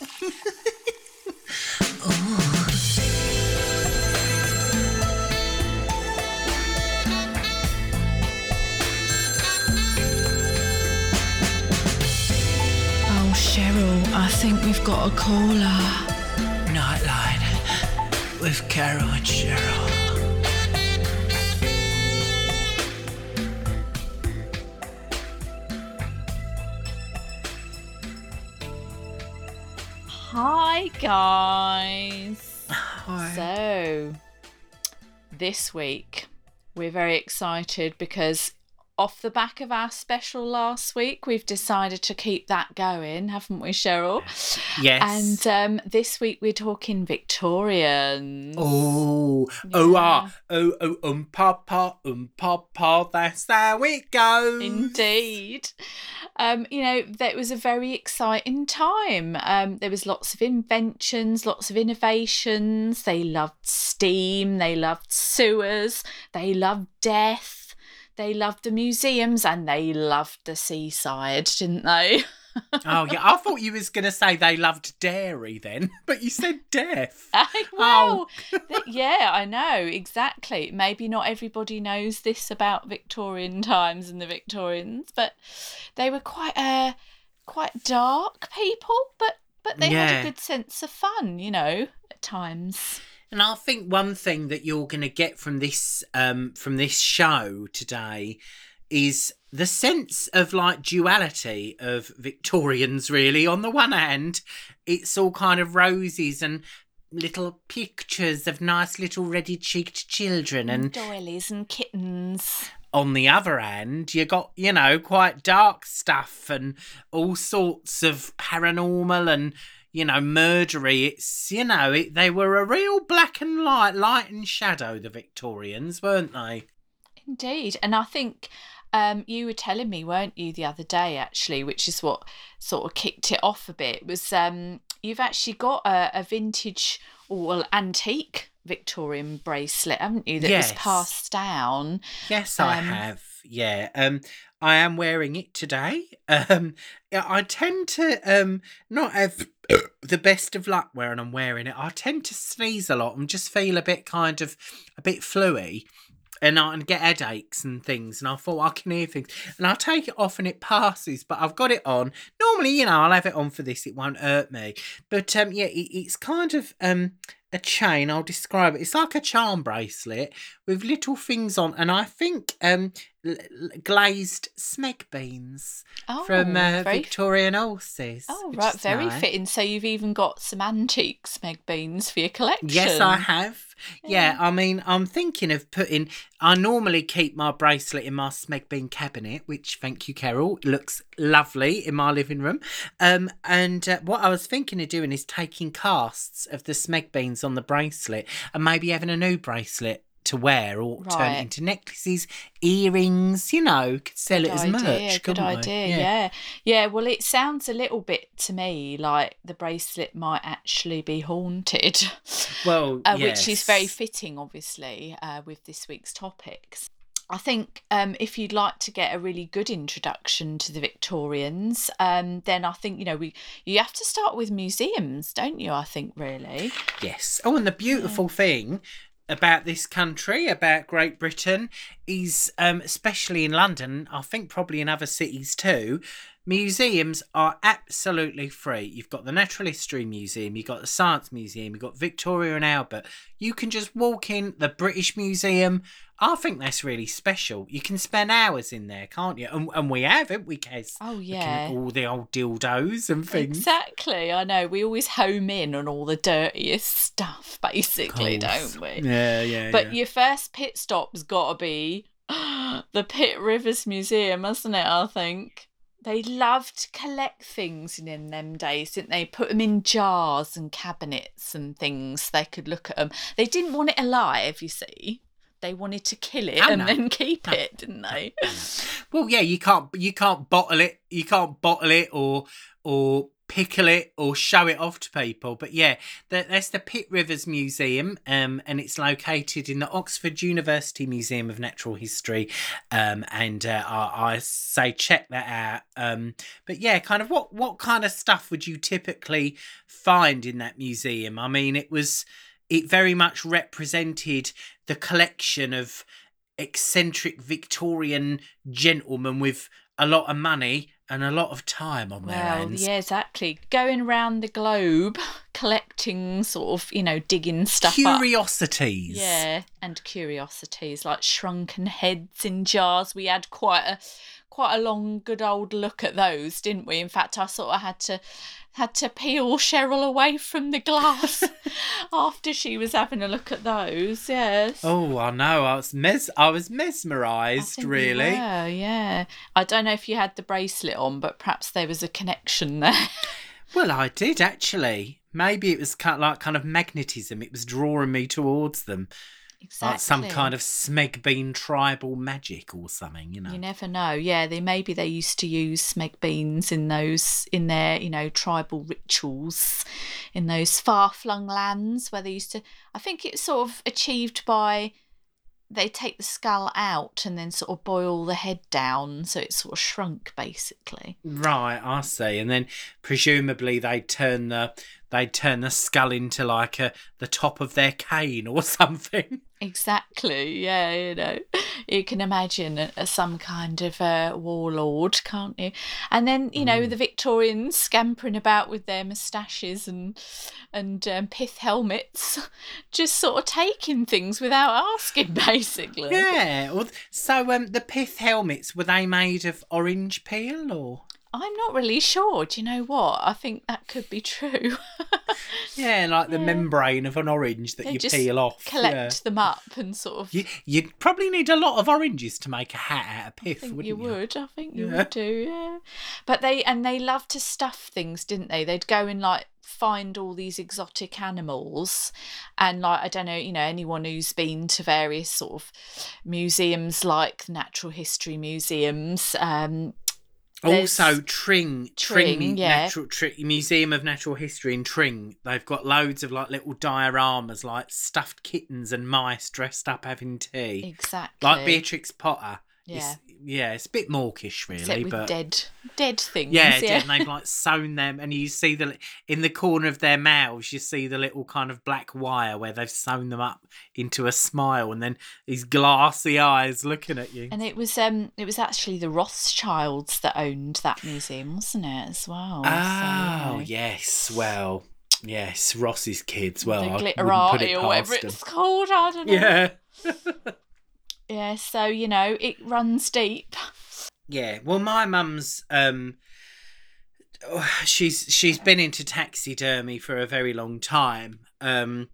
Oh. oh, Cheryl, I think we've got a caller. Nightline with Carol and Cheryl. Hi, guys. Hi. So, this week we're very excited because off the back of our special last week, we've decided to keep that going, haven't we, Cheryl? Yes. And um, this week we're talking Victorians. Oh, oh, ah, oh, oh, um, papa, um, papa, that's how it goes. Indeed. Um, you know, that was a very exciting time. Um, there was lots of inventions, lots of innovations. They loved steam, they loved sewers, they loved death, they loved the museums, and they loved the seaside, didn't they? Oh, yeah, I thought you was going to say they loved dairy then, but you said death. well, th- yeah, I know exactly. Maybe not everybody knows this about Victorian times and the Victorians, but they were quite uh, quite dark people, but but they had a good sense of fun, you know, at times. And I think one thing that you're going to get from this um from this show today is the sense of like duality of Victorians really on the one hand it's all kind of roses and little pictures of nice little ready-cheeked children and doilies and kittens. on the other hand, you got, you know, quite dark stuff and all sorts of paranormal and, you know, murdery. It's, you know, it, they were a real black and light, light and shadow, the Victorians, weren't they? Indeed, and I think um, you were telling me, weren't you, the other day, actually, which is what sort of kicked it off a bit, was um, you've actually got a, a vintage or well, antique Victorian bracelet, haven't you, that Yes. was passed down. Yes, I Um, have. Yeah. Um, I am wearing it today. Um, I tend to um not have the best of luck when I'm wearing it. I tend to sneeze a lot and just feel a bit kind of a bit fluey. And I and get headaches and things, and I thought I can hear things, and I take it off and it passes. But I've got it on. Normally, you know, I'll have it on for this; it won't hurt me. But um, yeah, it, it's kind of um a chain. I'll describe it. It's like a charm bracelet with little things on, and I think um l- glazed smeg beans Oh, from uh, very, Victorian horses. Oh, right, very nice. fitting. So you've even got some antique smeg beans for your collection. Yes, I have. Yeah, I mean, I'm thinking of putting. I normally keep my bracelet in my smeg bean cabinet, which, thank you, Carol, looks lovely in my living room. Um, and uh, what I was thinking of doing is taking casts of the smeg beans on the bracelet and maybe having a new bracelet to wear or turn Right. it into necklaces, earrings. You know, could sell it as Good merch. good idea. Yeah. yeah, Well, it sounds a little bit to me like the bracelet might actually be haunted, Well, uh, which is very fitting, obviously, uh, with this week's topics. I think um, if you'd like to get a really good introduction to the Victorians, um, then I think you know we you have to start with museums, don't you? I think really. Yes. Oh, and the beautiful thing about this country, about Great Britain, is um, especially in London, I think probably in other cities too, museums are absolutely free. You've got the Natural History Museum, you've got the Science Museum, you've got Victoria and Albert. You can just walk in the British Museum. I think that's really special. You can spend hours in there, can't you? And, and we have, haven't we, Kez? Oh yeah. all the old dildos and things. Exactly, I know. We always home in on all the dirtiest stuff, basically, don't we? Yeah, yeah. But yeah. your first pit stop's got to be the Pitt Rivers Museum, hasn't it? I think they loved to collect things in, in them days, didn't they? Put them in jars and cabinets and things. They could look at them. They didn't want it alive, you see. They wanted to kill it Oh, and no. then keep No. it, didn't they? Well, yeah, you can't you can't bottle it. You can't bottle it or or pickle it or show it off to people. But yeah, that's the Pitt Rivers Museum, um, and it's located in the Oxford University Museum of Natural History. Um, and uh, I, I, say check that out. Um, but yeah, kind of what what kind of stuff would you typically find in that museum? I mean, it was it very much represented the collection of eccentric Victorian gentlemen with a lot of money and a lot of time on their well, hands. Yeah, exactly. Going around the globe collecting sort of, you know, digging stuff Curiosities. Up. Yeah, and curiosities like shrunken heads in jars. We had quite a quite a long good old look at those, didn't we? In fact, I sort of had to had to peel Cheryl away from the glass after she was having a look at those. Yes. Oh, I know. I was mes I was mesmerised. Really. Yeah, yeah. I don't know if you had the bracelet on, but perhaps there was a connection there. well, I did actually. Maybe it was kind of like kind of magnetism. It was drawing me towards them. Exactly. Like some kind of smeg bean tribal magic or something, you know. You never know. Yeah, they maybe they used to use smeg beans in those in their, you know, tribal rituals in those far flung lands where they used to I think it's sort of achieved by they take the skull out and then sort of boil the head down so it's sort of shrunk basically. Right, I see. And then presumably they turn the they'd turn the skull into like a, the top of their cane or something. Exactly, yeah, you know, you can imagine a, a, some kind of a warlord, can't you? And then you know mm. the Victorians scampering about with their moustaches and and um, pith helmets, just sort of taking things without asking, basically. Yeah. Well, so um, the pith helmets were they made of orange peel or? I'm not really sure. Do you know what? I think that could be true. yeah, like the yeah. membrane of an orange that they you peel off. Collect yeah. them up and sort of. You, you'd probably need a lot of oranges to make a hat out of pith, wouldn't you? You would. I think you yeah. would do. Yeah. But they and they loved to stuff things, didn't they? They'd go and like find all these exotic animals and like i don't know you know anyone who's been to various sort of museums like natural history museums um also, Tring, Tring, Tring yeah. Natural Tring, Museum of Natural History in Tring. They've got loads of like little dioramas, like stuffed kittens and mice dressed up having tea. Exactly. Like Beatrix Potter. Yeah. It's, yeah, it's a bit mawkish, really. But dead, dead things. Yeah, yeah. Dead, and they've like sewn them, and you see the in the corner of their mouths, you see the little kind of black wire where they've sewn them up into a smile, and then these glassy eyes looking at you. And it was um, it was actually the Rothschilds that owned that museum, wasn't it, as well? Oh so, yes, well. Yes, Ross's kids. Well, the glitterati or whatever them. it's called. I don't know. Yeah. Yeah, so you know it runs deep. Yeah, well, my mum's um, she's she's been into taxidermy for a very long time. Um,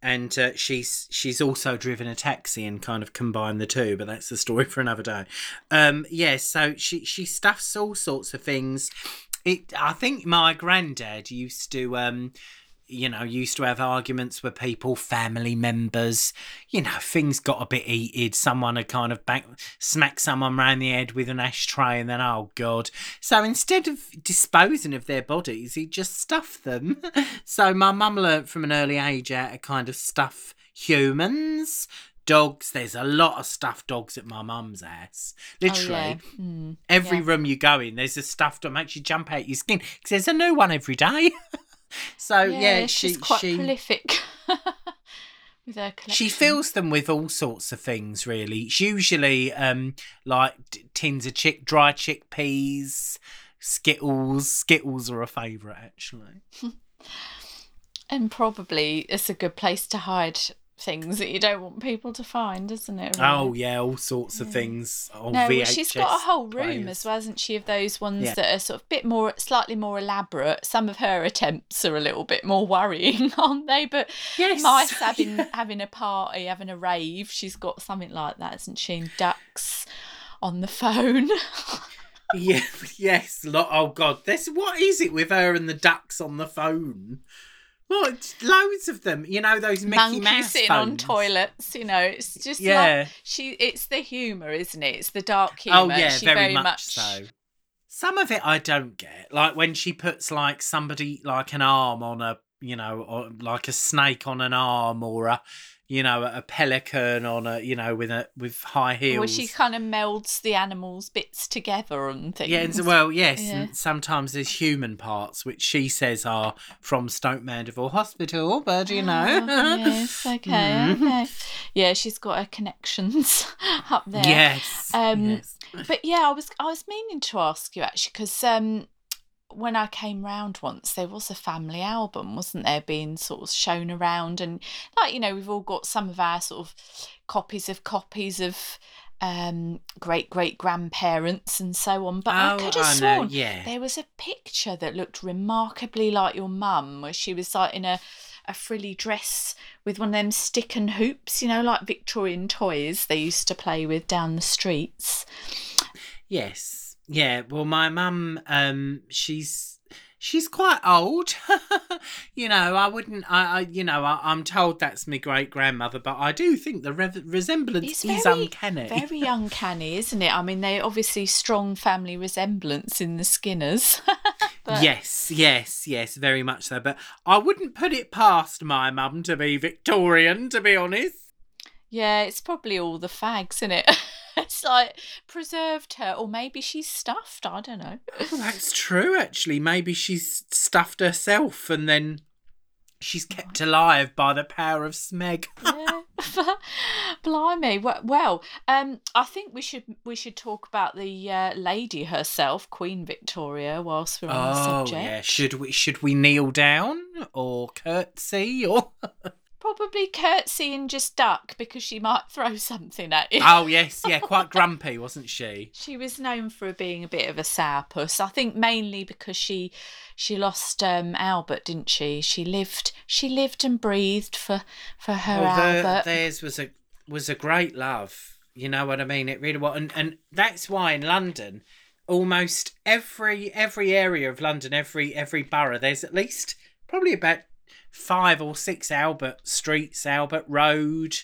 and uh, she's she's also driven a taxi and kind of combined the two, but that's the story for another day. Um, yeah, so she she stuffs all sorts of things. It I think my granddad used to um you know, used to have arguments with people, family members. You know, things got a bit heated. Someone had kind of back, smacked someone round the head with an ashtray, and then, oh God. So instead of disposing of their bodies, he just stuffed them. so my mum learnt from an early age how to kind of stuff humans. Dogs, there's a lot of stuffed dogs at my mum's house. Literally, oh, yeah. mm, every yeah. room you go in, there's a stuffed dog makes you jump out your skin because there's a new one every day. so yeah, yeah she, she's quite she, prolific. with her collection. She fills them with all sorts of things. Really, it's usually um, like tins of chick, dry chickpeas, Skittles. Skittles are a favourite actually. and probably it's a good place to hide things that you don't want people to find, isn't it? Really? Oh yeah, all sorts of yeah. things. no, well, she's got a whole room players. as well, hasn't she? Of those ones yeah. that are sort of a bit more, slightly more elaborate. Some of her attempts are a little bit more worrying, aren't they? But yes. mice having having a party, having a rave. She's got something like that, hasn't she? And ducks on the phone. yeah, yes. Oh God, this what is it with her and the ducks on the phone? Well, loads of them. You know those Mickey Monkeys Mouse sitting phones. on toilets. You know, it's just yeah. Like, she. It's the humour, isn't it? It's the dark humour. Oh yeah, she very, very much, much, so. Some of it I don't get. Like when she puts like somebody like an arm on a, you know, or like a snake on an arm or a, you know, a pelican on a, you know, with a with high heels. Where she kind of melds the animals' bits together and things. Yeah, and well, yes, Yeah. and sometimes there's human parts which she says are from Stoke Mandeville Hospital, but you know. Oh, yes, okay, Mhm. okay. Yeah, she's got her connections up there. Yes. Um, yes. But yeah, I was I was meaning to ask you actually because um, when I came round once, there was a family album, wasn't there, being sort of shown around, and like you know, we've all got some of our sort of copies of copies of um great great grandparents and so on. But I Oh, could have I know, sworn yeah. there was a picture that looked remarkably like your mum, where she was like in a a frilly dress with one of them stick and hoops, you know, like Victorian toys they used to play with down the streets. Yes. Yeah. Well, my mum, um, she's she's quite old. you know, I wouldn't. I, I you know, I, I'm told that's my great grandmother, but I do think the re- resemblance It's is very- uncanny. Very uncanny, isn't it? I mean, they obviously strong family resemblance in the Skinners. but- Yes, yes, yes, very much so. But I wouldn't put it past my mum to be Victorian, to be honest. Yeah, it's probably all the fags, isn't it? it's like preserved her, or maybe she's stuffed. I don't know. Well, that's true, actually. Maybe she's stuffed herself and then she's kept alive by the power of smeg. yeah. Blimey. Well, um, I think we should we should talk about the uh, lady herself, Queen Victoria, whilst we're on the Oh subject. yeah, should we should we kneel down or curtsy or? Probably curtsy and just duck because she might throw something at you. Oh yes, yeah, quite grumpy, wasn't she? She was known for being a bit of a sourpuss. I think mainly because she she lost um, Albert, didn't she? She lived she lived and breathed for for her Well, the- Albert. theirs was a was a great love. You know what I mean? It really was, and and that's why in London, almost every every area of London, every every borough, there's at least probably about five or six Albert streets, Albert Road,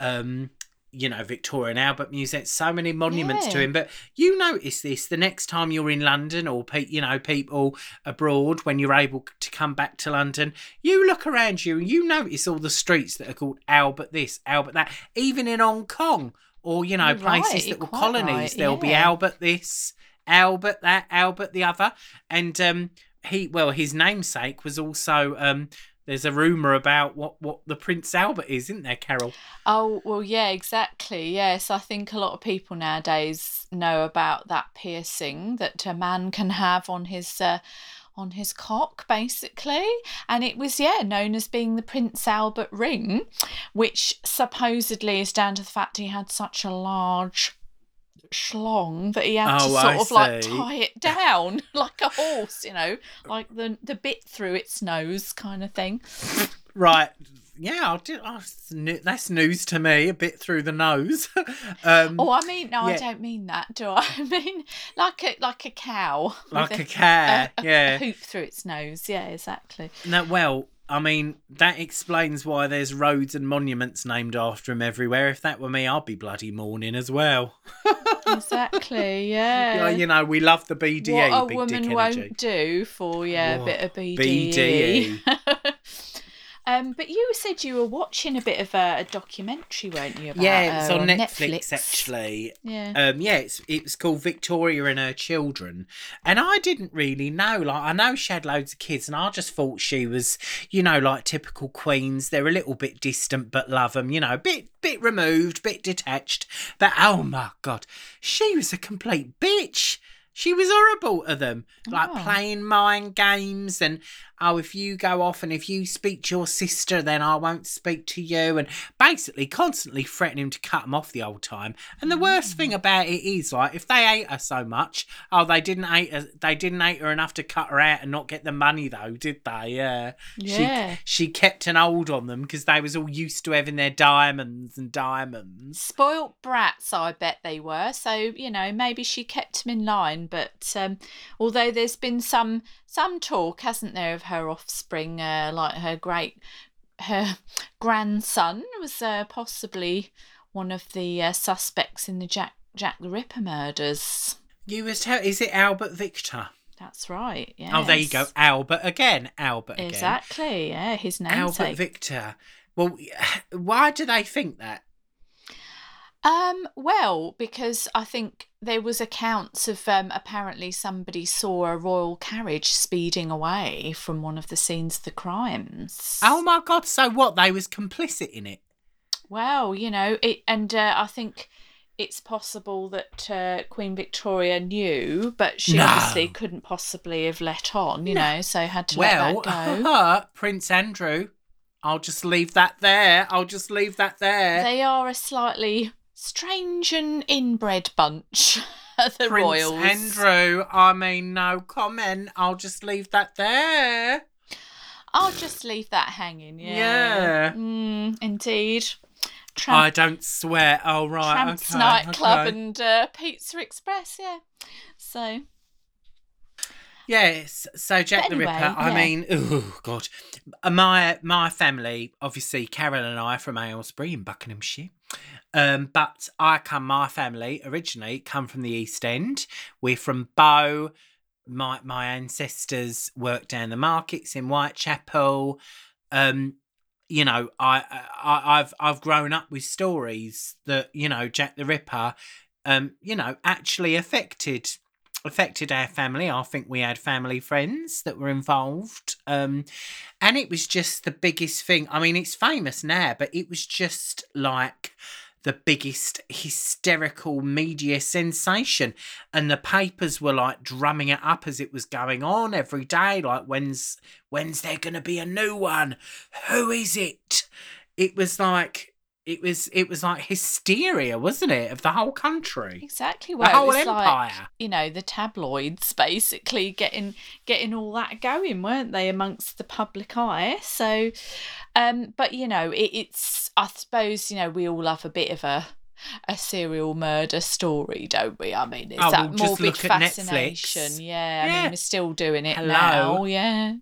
um, you know, Victoria and Albert Museum, so many monuments to him. But you notice this the next time you're in London or pe- you know people abroad when you're able to come back to London, you look around you and you notice all the streets that are called Albert this, Albert that. Even in Hong Kong or you know You're places that were colonies, right, there'll be. Albert this, Albert that, Albert the other, and um, he well his namesake was also um. There's a rumor about what, what the Prince Albert is, isn't there, Carol? Oh, well, yeah, exactly. Yes, I think a lot of people nowadays know about that piercing that a man can have on his uh, on his cock, basically. And it was, yeah, known as being the Prince Albert ring, which supposedly is down to the fact he had such a large schlong that he had to Oh, sort I of like tie it down like a horse, you know, like the the bit through its nose kind of thing. Right. Yeah, did. Oh, that's news to me. A bit through the nose. um, Oh, I mean, no, I don't mean that, do I? I mean like a like a cow, like a cat. a, a yeah. hoop through its nose. Yeah, exactly. No, well, I mean that explains why there's roads and monuments named after him everywhere. If that were me, I'd be bloody mourning as well. Exactly. Yeah, you know, we love the BDE. what a woman won't do for yeah a bit of BDE. BDE. um, but you said you were watching a bit of a, a documentary, weren't you? About Yeah, it's her on Netflix, actually. Yeah. Um, yeah, it's it's called Victoria and Her Children, and I didn't really know. Like, I know she had loads of kids, and I just thought she was, you know, like typical queens. They're a little bit distant, but love them. You know, bit bit removed, bit detached. But oh my god, she was a complete bitch. She was horrible to them, like Oh. playing mind games and oh, if you go off and if you speak to your sister, then I won't speak to you, and basically constantly threatening to cut them off the old time. And the Mm. worst thing about it is, like, if they hate her so much, oh, they didn't hate her, they didn't hate her enough to cut her out and not get the money though, did they? Yeah, Yeah. She she kept an hold on them because they was all used to having their diamonds and diamonds. Spoilt brats, I bet they were. So you know, maybe she kept them in line. But um, although there's been some some talk, hasn't there, of her offspring, uh, like her great her grandson was uh, possibly one of the uh, suspects in the Jack Jack the Ripper murders. You was tell is it Albert Victor? That's right. Yeah. Oh, there you go, Albert again. Albert again. Exactly. Yeah, his name. Albert. Victor. Well, why do they think that? Um, well, because I think there was accounts of um, apparently somebody saw a royal carriage speeding away from one of the scenes of the crimes. Oh my God! So what? They was complicit in it. Well, you know it, and uh, I think it's possible that uh, Queen Victoria knew, but she No. obviously couldn't possibly have let on, you know, so had to Well, let that go. Well prince Andrew. I'll just leave that there. I'll just leave that there. they are a slightly strange and inbred bunch, the Prince royals. Andrew. I mean, no comment. I'll just leave that there. I'll just leave that hanging. Yeah. Yeah. Mm, indeed. I don't swear. Oh right. Tramps okay, nightclub okay. and uh, Pizza Express. Yeah. So Yes. So Jack But the anyway, Ripper. I yeah. mean, oh god, Uh, my my family, obviously Carol and I are from Aylesbury in Buckinghamshire. Um, but I come. My family originally come from the East End. We're from Bow. My my ancestors worked down the markets in Whitechapel. Um, you know, I, I I've I've grown up with stories that you know Jack the Ripper, um, you know, actually affected affected our family. I think we had family friends that were involved. Um, and it was just the biggest thing. I mean, it's famous now, but it was just like the biggest hysterical media sensation. And the papers were like drumming it up as it was going on every day. Like, when's when's there gonna be a new one? Who is it? It was like it was it was like hysteria, wasn't it, of the whole country? exactly The whole it was like empire. you know the tabloids basically getting getting all that going, weren't they, amongst the public eye? So, um, but you know, it, it's I suppose you know we all love a bit of a a serial murder story, don't we? I mean, it's Oh, that well, morbid fascination. Netflix. Yeah, I Yeah. mean, we're still doing it Hello. now. Yeah.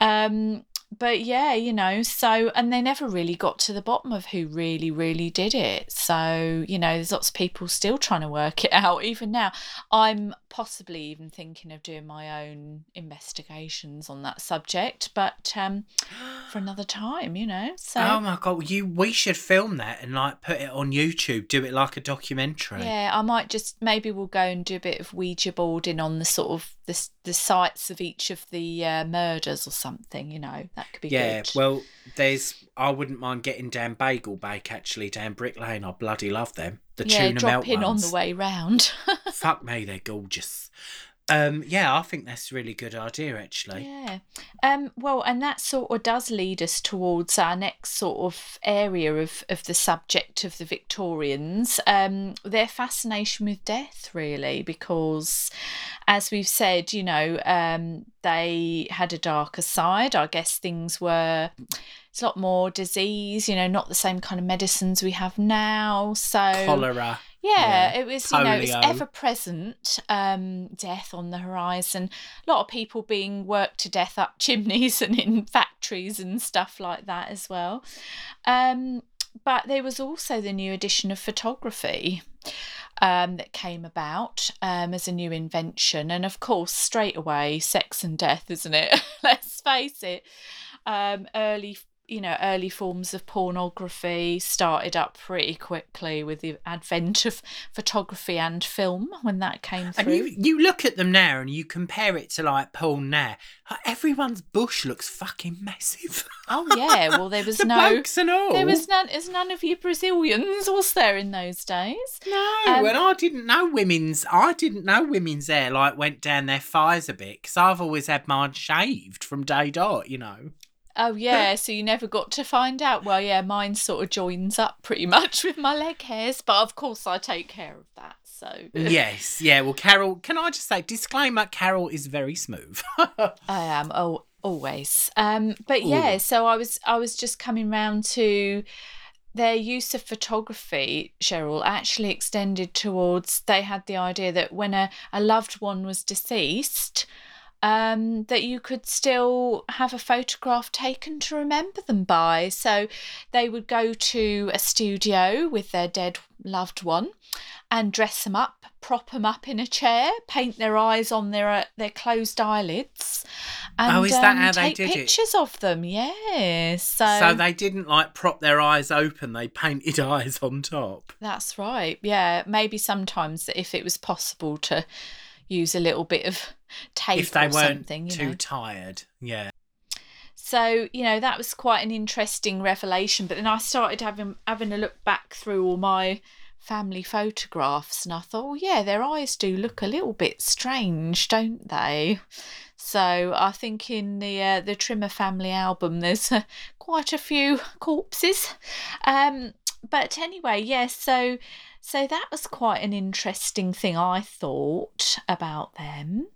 Um, but yeah, you know, so and they never really got to the bottom of who really, really did it. So, you know, there's lots of people still trying to work it out even now. I'm possibly even thinking of doing my own investigations on that subject, but um for another time, you know. So Oh my god, you we should film that and like put it on YouTube, do it like a documentary. Yeah, I might just maybe we'll go and do a bit of Ouija boarding on the sort of the the sites of each of the uh, murders or something. You know, that could be Yeah, good. well, there's. I wouldn't mind getting down Bagel Bake actually down Brick Lane. I bloody love them. The yeah, tuna drop melt in on the way round. Fuck me, they're gorgeous. Um, yeah, I think that's a really good idea actually. yeah. Um. Well, and that sort of does lead us towards our next sort of area of of the subject of the Victorians. Um, their fascination with death, really, because as we've said, you know, um, they had a darker side. I guess things were. It's a lot more disease, you know, not the same kind of medicines we have now. So Cholera. Yeah, Yeah. it was, you know, it's ever present um, death on the horizon. A lot of people being worked to death up chimneys and in factories and stuff like that as well. Um, but there was also the new addition of photography um, that came about um, as a new invention. And of course, straight away, sex and death, isn't it? Let's face it. Um, early you know, early forms of pornography started up pretty quickly with the advent of photography and film when that came And through. you, you look at them now and you compare it to like porn now. Like, everyone's bush looks fucking massive. Oh yeah, well there was the no blokes and all. there was none there's none of you Brazilians, was there in those days? No, Um, and I didn't know women's. I didn't know women's hair like went down their thighs a bit because I've always had mine shaved from day dot. You know. Oh yeah, so you never got to find out. Well, yeah, mine sort of joins up pretty much with my leg hairs, but of course I take care of that. So yes, yeah. Well, Carol, can I just say disclaimer? Carol is very smooth. I am. Oh, always. Um, but yeah, so I was I was just coming round to their use of photography, Cheryl, actually extended towards they had the idea that when a, a loved one was deceased, um, that you could still have a photograph taken to remember them by. So they would go to a studio with their dead loved one and dress them up, prop them up in a chair, paint their eyes on their uh, their closed eyelids, and Oh, is that um, how they did it? pictures of them. Yes, so, So they didn't like prop their eyes open; they painted eyes on top. that's right. Yeah, maybe sometimes if it was possible to use a little bit of tape if they weren't too know. tired, yeah. So you know that was quite an interesting revelation. But then I started having having a look back through all my family photographs, and I thought, oh yeah, their eyes do look a little bit strange, don't they? So I think in the uh, the Trimmer family album, there's uh, quite a few corpses. Um, but anyway, yes. so so that was quite an interesting thing I thought about them.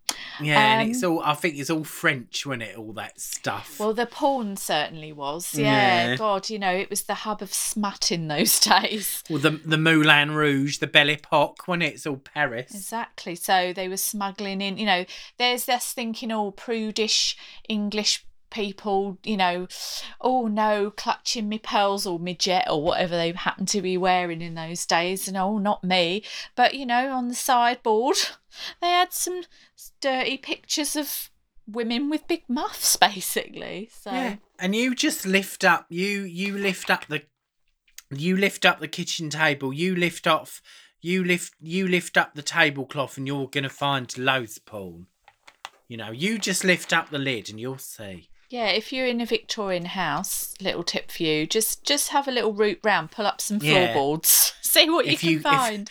Yeah, and it's Um, all. I think it's all French, when it all that stuff. Well, the porn certainly was. Yeah. Yeah. God, you know, it was the hub of smut in those days. Well, the the Moulin Rouge, the Belle Epoque, when it's all Paris. Exactly. So they were smuggling in, you know, there's this thinking, all prudish English people, you know, oh no, clutching me pearls or me jet or whatever they happened to be wearing in those days. And oh, not me. But, you know, on the sideboard, they had some dirty pictures of women with big muffs, basically. So. Yeah, and you just lift up. You you lift up the. You lift up the kitchen table. You lift off. You lift. You lift up the tablecloth, and you're gonna find loads porn. You know, you just lift up the lid, and you'll see. Yeah, if you're in a Victorian house, little tip for you, just just have a little route round, pull up some Yeah. floorboards, see what you If can you- if- find.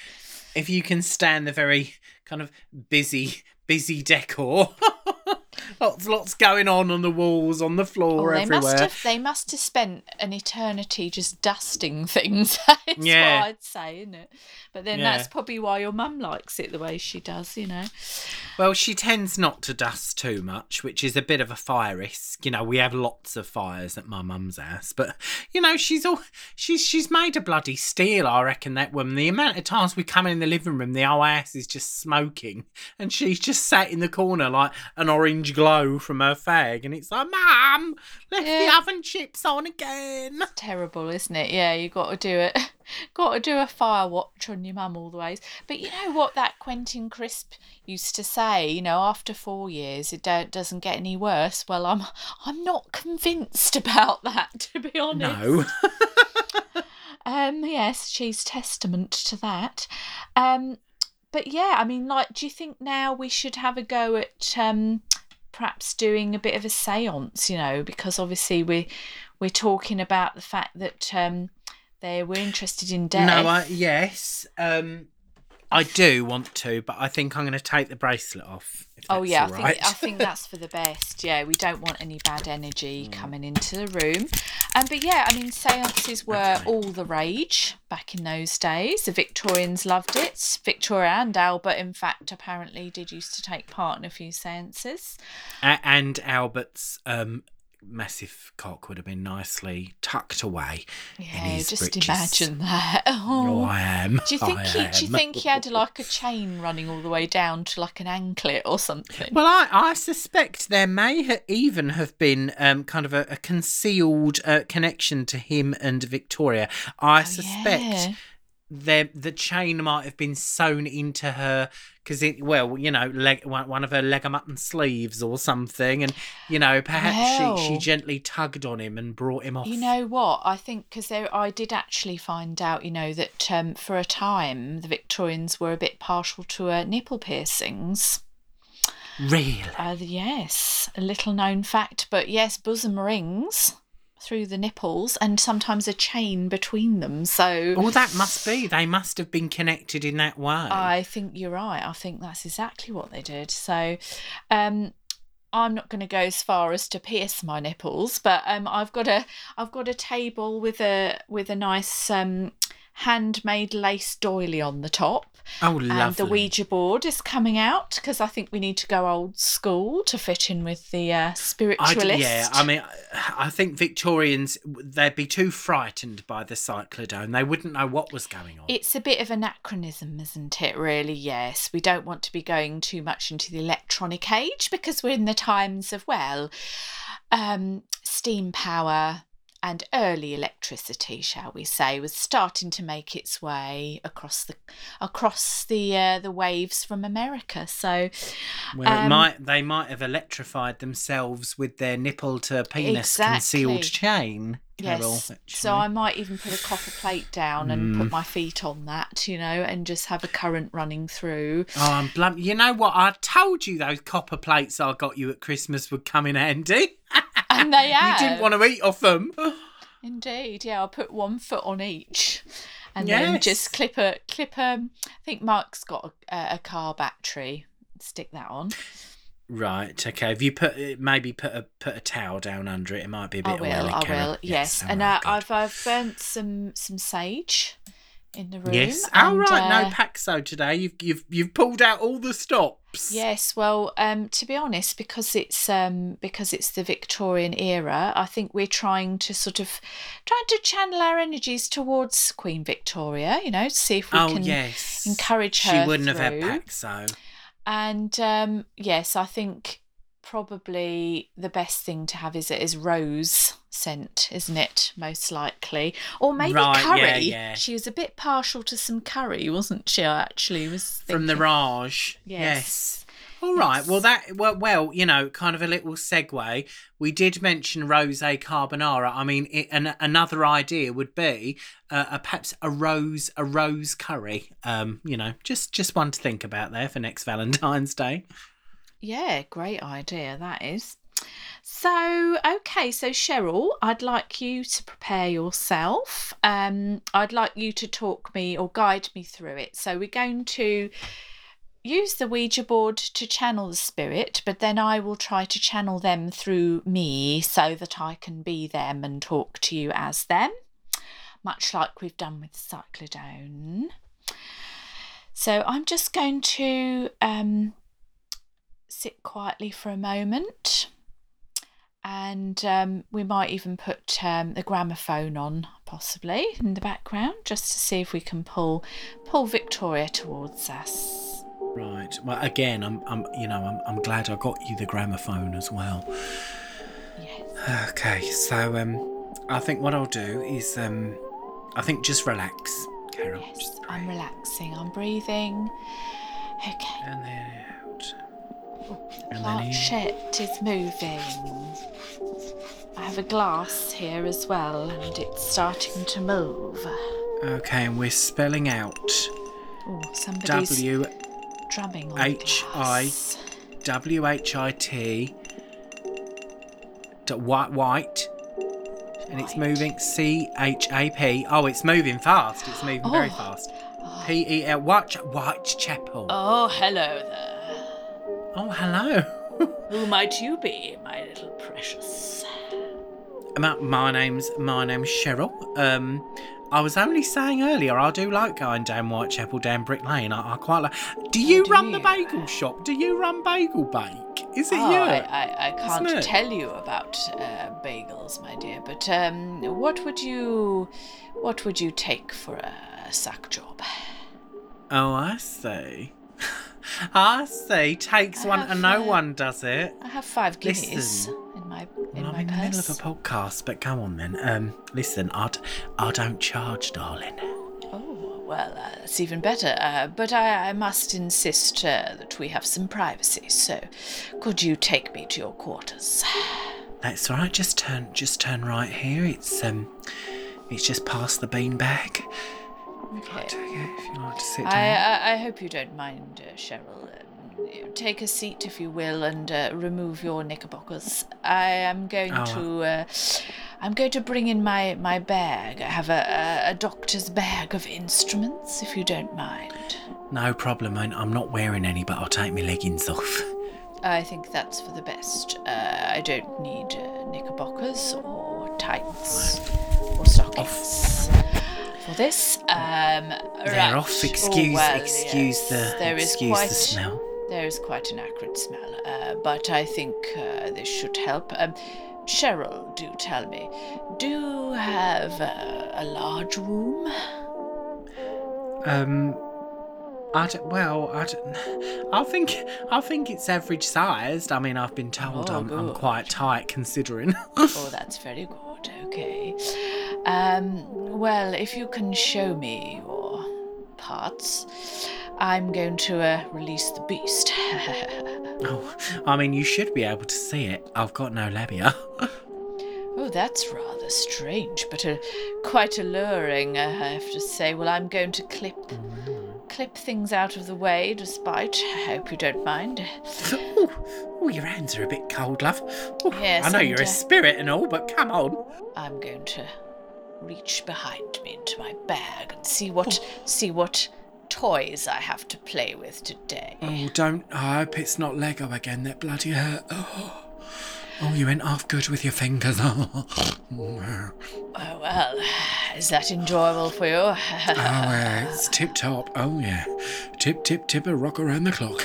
If you can stand the very kind of busy, busy decor, lots, lots going on on the walls, on the floor, Oh, they everywhere. must have they must have spent an eternity just dusting things. That's Yeah. what I'd say, isn't it? But then Yeah. that's probably why your mum likes it the way she does, you know. Well, she tends not to dust too much, which is a bit of a fire risk. You know, we have lots of fires at my mum's house, but you know, she's all she's she's made a bloody steel. I reckon that woman. The amount of times we come in the living room, the whole house is just smoking, and she's just sat in the corner like an orange glow from her fag, and it's like, Mum, left the Yeah. oven chips on again. Terrible, isn't it? Yeah, you got to do it. got to do a fire watch on your mum all the ways. But you know what that Quentin Crisp used to say? You know, after four years, it don't, doesn't get any worse. Well, I'm I'm not convinced about that, to be honest. No, Um, yes, she's testament to that. Um, but yeah, I mean, like, do you think now we should have a go at um, perhaps doing a bit of a séance? You know, because obviously we we're talking about the fact that um, they were interested in death. no, I, yes, um, I do want to, but I think I'm going to take the bracelet off. Oh yeah, I all think. I think that's for the best. Yeah, we don't want any bad energy Mm. coming into the room. Um, but yeah, I mean, seances were Okay. all the rage back in those days. The Victorians loved it. Victoria and Albert, in fact, apparently did used to take part in a few seances. A- and Albert's um, massive cock would have been nicely tucked away. Yeah, just breeches. imagine that. Oh, Oh. I am. Do you think I he? Do you think he had like a chain running all the way down to like an anklet or something? Well, I, I suspect there may ha- even have been um, kind of a, a concealed uh, connection to him and Victoria. I suspect Oh, yeah. There the chain might have been sewn into her because it well you know leg, one, of her leg of mutton sleeves or something and you know perhaps she, she gently tugged on him and brought him off You know what? I think because I did actually find out, you know, that um, for a time the Victorians were a bit partial to uh, nipple piercings. really Uh, yes, a little known fact, but yes, bosom rings through the nipples and sometimes a chain between them. So well that must be they must have been connected in that way I think you're right. I think that's exactly what they did. So, um, I'm not going to go as far as to pierce my nipples, but um, I've got a I've got a table with a with a nice um, handmade lace doily on the top. Oh, lovely. And the Ouija board is coming out because I think we need to go old school to fit in with the uh, spiritualist. d- yeah, I mean, I think Victorians they'd be too frightened by the cyclodone. They wouldn't know what was going on. It's a bit of anachronism, isn't it, really? Yes. We don't want to be going too much into the electronic age because we're in the times of, well, um, steam power and early electricity, shall we say, was starting to make its way across the across the uh, the waves from America. So it um, might they might have electrified themselves with their nipple to penis concealed chain. Carol, yes, so. I might even put a copper plate down and Mm. put my feet on that, you know, and just have a current running through. Oh, I'm blum- You know what? I told you those copper plates I got you at Christmas would come in handy. And they are. You didn't want to eat off them. Indeed, yeah. I'll put one foot on each, and then just clip a clip a. I think Mark's got a, a car battery. Stick that on. Right. Okay. Have you put maybe put a put a towel down under it? It might be a bit I will. oily, I will. Yes, and alright, uh. I've I've burnt some some sage in the room. Yes. Oh and, right. uh, no Paxo today. You've you've you've pulled out all the stops. Yes, well, um, to be honest, because it's um, because it's the Victorian era, I think we're trying to sort of trying to channel our energies towards Queen Victoria. You know, see if we Oh can yes. encourage her. She wouldn't have had through. Paxo. And um, yes, I think probably the best thing to have is is rose scent, isn't it? Most likely, or maybe Right, curry. yeah. She was a bit partial to some curry, wasn't she? I actually was From the Raj. Yes. yes. All right. Well, that well, well, you know, kind of a little segue. We did mention rose carbonara. I mean, it, an, another idea would be uh, a, perhaps a rose a rose curry. Um, you know, just just one to think about there for next Valentine's Day. Yeah, great idea that is. So, okay, so Cheryl, I'd like you to prepare yourself. Um, I'd like you to talk me or guide me through it. So, we're going to use the Ouija board to channel the spirit, but then I will try to channel them through me so that I can be them and talk to you as them, much like we've done with Cyclodone. So, I'm just going to um, sit quietly for a moment and um, we might even put um, the gramophone on possibly in the background just to see if we can pull pull Victoria towards us. Right. Well, again, I'm, I'm, you know, I'm, I'm glad I got you the gramophone as well. Yes. Okay. So, um, I think what I'll do is, um, I think just relax, Carol. Yes, Just I'm relaxing. I'm breathing. Okay. And then out. The And planchette is moving. I have a glass here as well, and it's starting to move. Okay, and we're spelling out Oh, somebody's W drumming H I-. W H I T white white and it's moving C H A P. Oh, it's moving fast. It's moving very Oh. fast. Oh. P E L White Chapel. Oh, hello there. Oh, hello. Who might you be, my little precious? my, my name's my name's Cheryl. Um, I was only saying earlier I do like going down Whitechapel down Brick Lane. I, I quite like. Do you do run the bagel shop? Do you run Bagel Bake? Is it oh, you? I, I, I can't tell you about uh, bagels, my dear. But um, what would you, what would you take for a sack job? Oh, I see. I see. Takes I one and no uh, one does it. I have five guineas Listen. My in Well, my I'm in the middle of a podcast, but go on then. Um, listen, I, d- I don't charge, darling. Oh well, uh, that's even better. Uh, but I, I must insist uh, that we have some privacy. So, could you take me to your quarters? That's all right. Just turn, just turn right here. It's um, it's just past the beanbag. Okay. Take it if you like to sit down. I, I, I hope you don't mind, uh, Cheryl. Um, take a seat, if you will, and uh, remove your knickerbockers. I am going Oh, to. Uh, I'm going to bring in my, my bag. I have a, a, a doctor's bag of instruments, if you don't mind. No problem. I'm not wearing any, but I'll take my leggings off. I think that's for the best. Uh, I don't need uh, knickerbockers or tights or stockings. For for this. Um, They're right. off. Oh, Excuse, well, excuse yes, the, there is excuse quite, the smell. There is quite an acrid smell, uh, but I think uh, this should help. Um, Cheryl, do tell me, do you have uh, a large room? Um, I don't, well, I don't, I think I think it's average sized. I mean, I've been told Oh, I'm, I'm quite tight considering. Oh, that's very good. Okay. Um, well, if you can show me your parts, I'm going to uh, release the beast. oh, I mean, you should be able to see it. I've got no labia. oh, that's rather strange, but uh, quite alluring, uh, I have to say. Well, I'm going to clip clip things out of the way, despite. I hope you don't mind. oh, your hands are a bit cold, love. Oh, Yes, I know you're a uh, spirit and all, but come on. I'm going to reach behind me into my bag and see what see what toys I have to play with today. Oh, don't. I hope it's not Lego again. That bloody hurt. Oh, oh you went half good with your fingers. Oh, Oh well, is that enjoyable for you? Oh, yeah, it's tip top. Oh, yeah. Tip, tip, tip, a rock around the clock.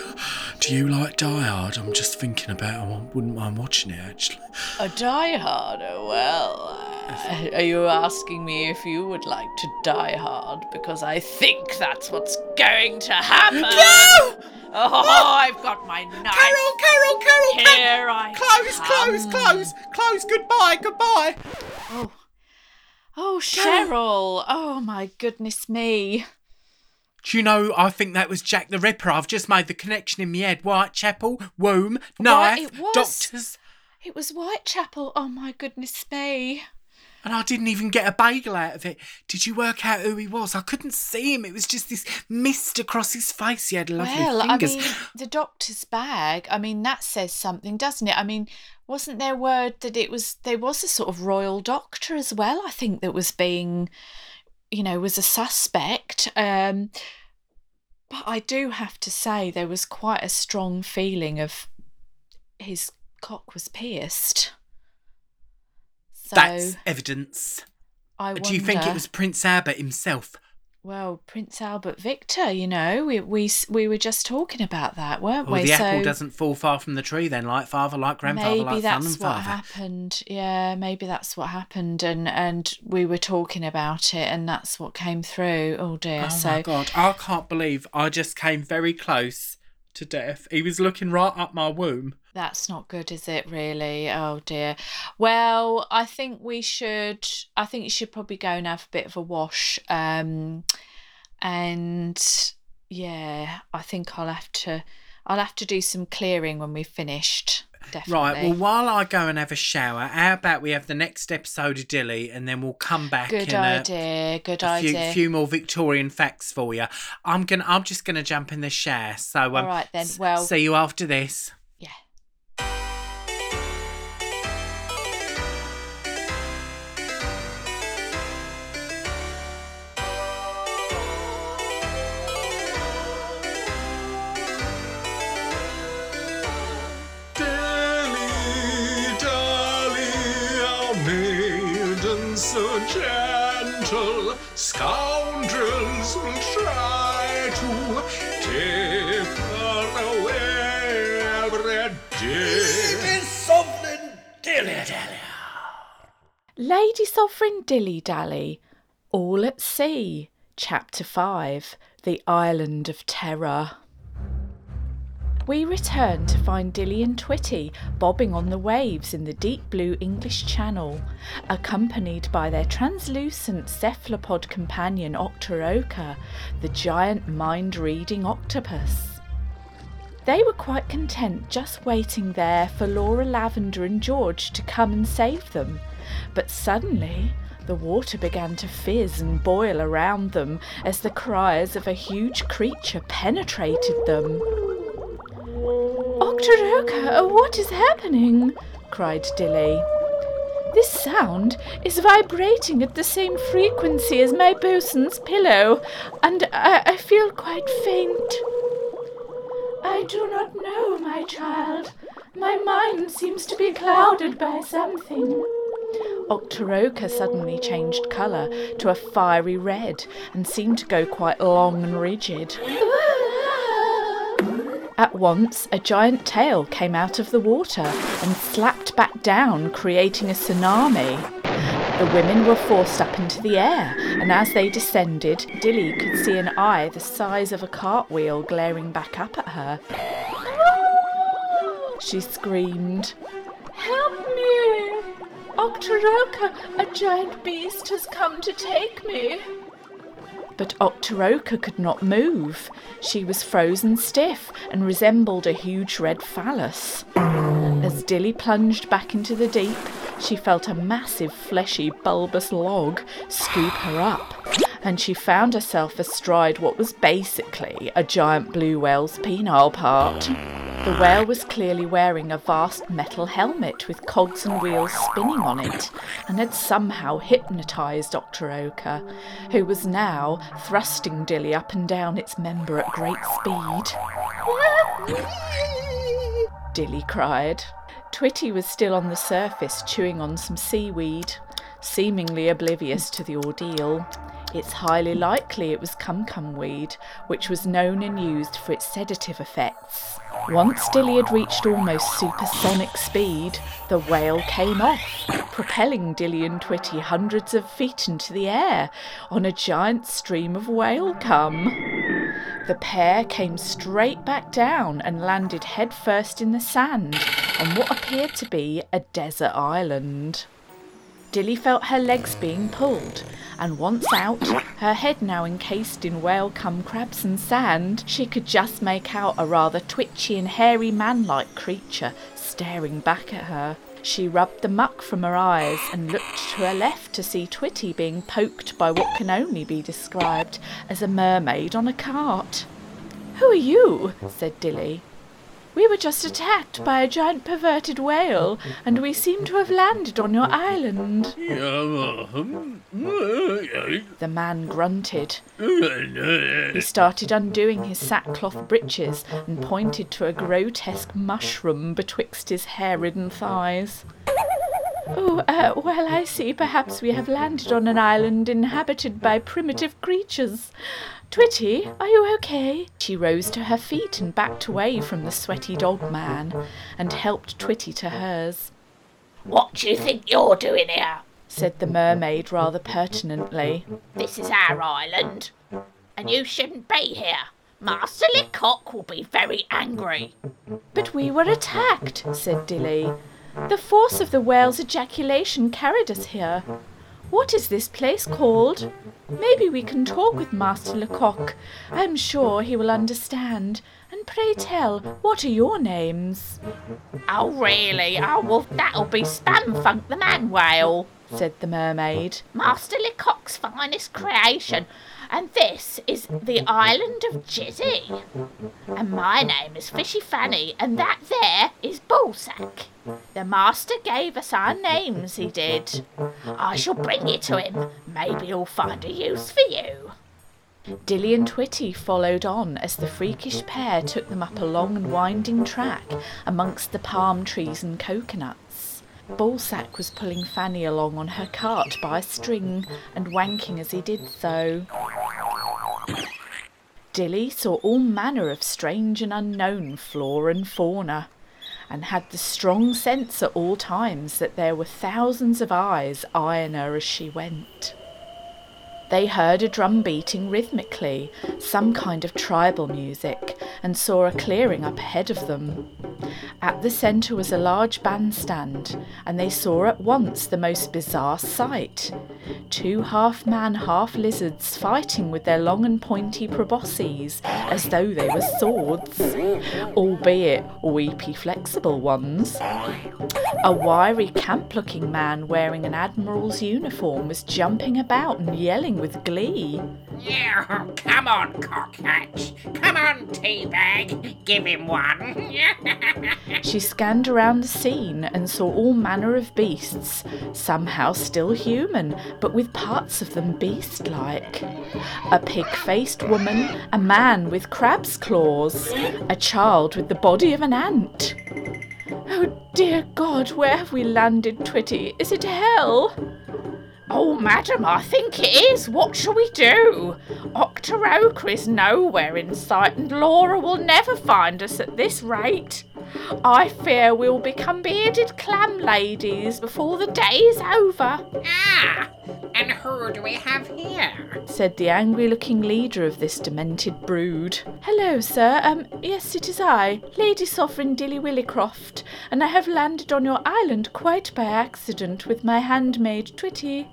Do you like Die Hard? I'm just thinking about it. I wouldn't mind watching it, actually. A die hard, oh well. uh, Are you asking me if you would like to die hard? Because I think that's what's going to happen. No! Oh, I've got my knife. Carol, Carol, Carol, Carol! Here I Close, close, come. close, close. Goodbye, goodbye. Oh, oh, Cheryl. Oh my goodness me. Do you know, I think that was Jack the Ripper. I've just made the connection in my head. Whitechapel, womb, knife, it was. doctors. It was Whitechapel. Oh my goodness me. And I didn't even get a bagel out of it. Did you work out who he was? I couldn't see him. It was just this mist across his face. He had lovely Well, fingers. I mean, the doctor's bag. I mean, that says something, doesn't it? I mean, wasn't there word that it was there was a sort of royal doctor as well? I think that was being, you know, was a suspect. Um, but I do have to say there was quite a strong feeling of his cock was pierced. So That's evidence. I Do you think it was Prince Albert himself? Well, Prince Albert Victor, you know, we we we were just talking about that, weren't Well, we? the so apple doesn't fall far from the tree then, like father, like grandfather, maybe like son and father. That's what happened. Yeah, maybe that's what happened, and and we were talking about it, and that's what came through. Oh dear. Oh so my god, I can't believe I just came very close to death. He was looking right up my womb. That's not good, is it, really? Oh dear. Well, I think we should I think you should probably go and have a bit of a wash. Um and yeah, I think I'll have to I'll have to do some clearing when we've finished. Definitely. Right, well, while I go and have a shower, how about we have the next episode of Dilly and then we'll come back good idea. Good a few, idea. few more Victorian facts for you. I'm gonna, I'm just gonna jump in the shower. So, um, All right then, well- see you after this. So gentle, scoundrels will try to take her away every day. Sovereign Dilly Dally. Lady Sovereign Dilly Dally, All at Sea, Chapter 5 The Island of Terror. We return to find Dilly and Twitty bobbing on the waves in the deep blue English Channel, accompanied by their translucent cephalopod companion Octoroka, the giant mind reading octopus. They were quite content just waiting there for Laura Lavender and George to come and save them. But suddenly, the water began to fizz and boil around them as the cries of a huge creature penetrated them. Octoroka, what is happening? cried Dilly. This sound is vibrating at the same frequency as my bosun's pillow, and I, I feel quite faint. I do not know, my child. My mind seems to be clouded by something. Octoroka suddenly changed colour to a fiery red and seemed to go quite long and rigid. At once, a giant tail came out of the water and slapped back down, creating a tsunami. The women were forced up into the air, and as they descended, Dilly could see an eye the size of a cartwheel glaring back up at her. She screamed, Help me! Octoroka, a giant beast has come to take me. But Octoroka could not move. She was frozen stiff and resembled a huge red phallus. As Dilly plunged back into the deep, she felt a massive, fleshy, bulbous log scoop her up, and she found herself astride what was basically a giant blue whale's penile part. The whale was clearly wearing a vast metal helmet with cogs and wheels spinning on it, and had somehow hypnotised Octoroka, who was now thrusting Dilly up and down its member at great speed. Dilly cried. Twitty was still on the surface chewing on some seaweed, seemingly oblivious to the ordeal. It's highly likely it was cum cum weed, which was known and used for its sedative effects. Once Dilly had reached almost supersonic speed, the whale came off, propelling Dilly and Twitty hundreds of feet into the air on a giant stream of whale cum. The pair came straight back down and landed headfirst in the sand on what appeared to be a desert island. Dilly felt her legs being pulled, and once out, her head now encased in whale cum crabs and sand, she could just make out a rather twitchy and hairy man like creature staring back at her. She rubbed the muck from her eyes and looked to her left to see Twitty being poked by what can only be described as a mermaid on a cart. Who are you? said Dilly. We were just attacked by a giant perverted whale, and we seem to have landed on your island. The man grunted. He started undoing his sackcloth breeches and pointed to a grotesque mushroom betwixt his hair-ridden thighs. Oh, uh, well, I see. Perhaps we have landed on an island inhabited by primitive creatures. Twitty, are you okay? She rose to her feet and backed away from the sweaty dog man and helped Twitty to hers. What do you think you're doing here? said the mermaid rather pertinently. This is our island, and you shouldn't be here. Master Lecoq will be very angry. But we were attacked, said Dilly. The force of the whale's ejaculation carried us here. What is this place called? Maybe we can talk with Master Lecoq. I am sure he will understand. And pray tell, what are your names? Oh, really? Oh, well, that'll be Spamfunk the man whale, said the mermaid. Master Lecoq's finest creation. And this is the island of Jizzy. And my name is Fishy Fanny, and that there is Ballsack. The master gave us our names, he did. I shall bring you to him. Maybe he'll find a use for you. Dilly and Twitty followed on as the freakish pair took them up a long and winding track amongst the palm trees and coconuts. Ballsack was pulling Fanny along on her cart by a string and wanking as he did so. Dilly saw all manner of strange and unknown flora and fauna, and had the strong sense at all times that there were thousands of eyes eyeing her as she went. They heard a drum beating rhythmically, some kind of tribal music, and saw a clearing up ahead of them. At the centre was a large bandstand, and they saw at once the most bizarre sight two half man, half lizards fighting with their long and pointy probosces as though they were swords, albeit weepy, flexible ones. A wiry, camp looking man wearing an admiral's uniform was jumping about and yelling with glee. Yeah, come on, cockhatch. Come on, teabag. Give him one. She scanned around the scene and saw all manner of beasts, somehow still human, but with parts of them beast like. A pig faced woman, a man with crab's claws, a child with the body of an ant. Oh dear God, where have we landed, Twitty? Is it hell? Oh, madam, I think it is. What shall we do? Octoroka is nowhere in sight, and Laura will never find us at this rate. I fear we'll become bearded clam ladies before the day is over, Ah, and who do we have here? said the angry looking leader of this demented brood. Hello, sir. Um, yes, it is I, Lady Sovereign Dilly Willycroft, and I have landed on your island quite by accident with my handmaid Twitty.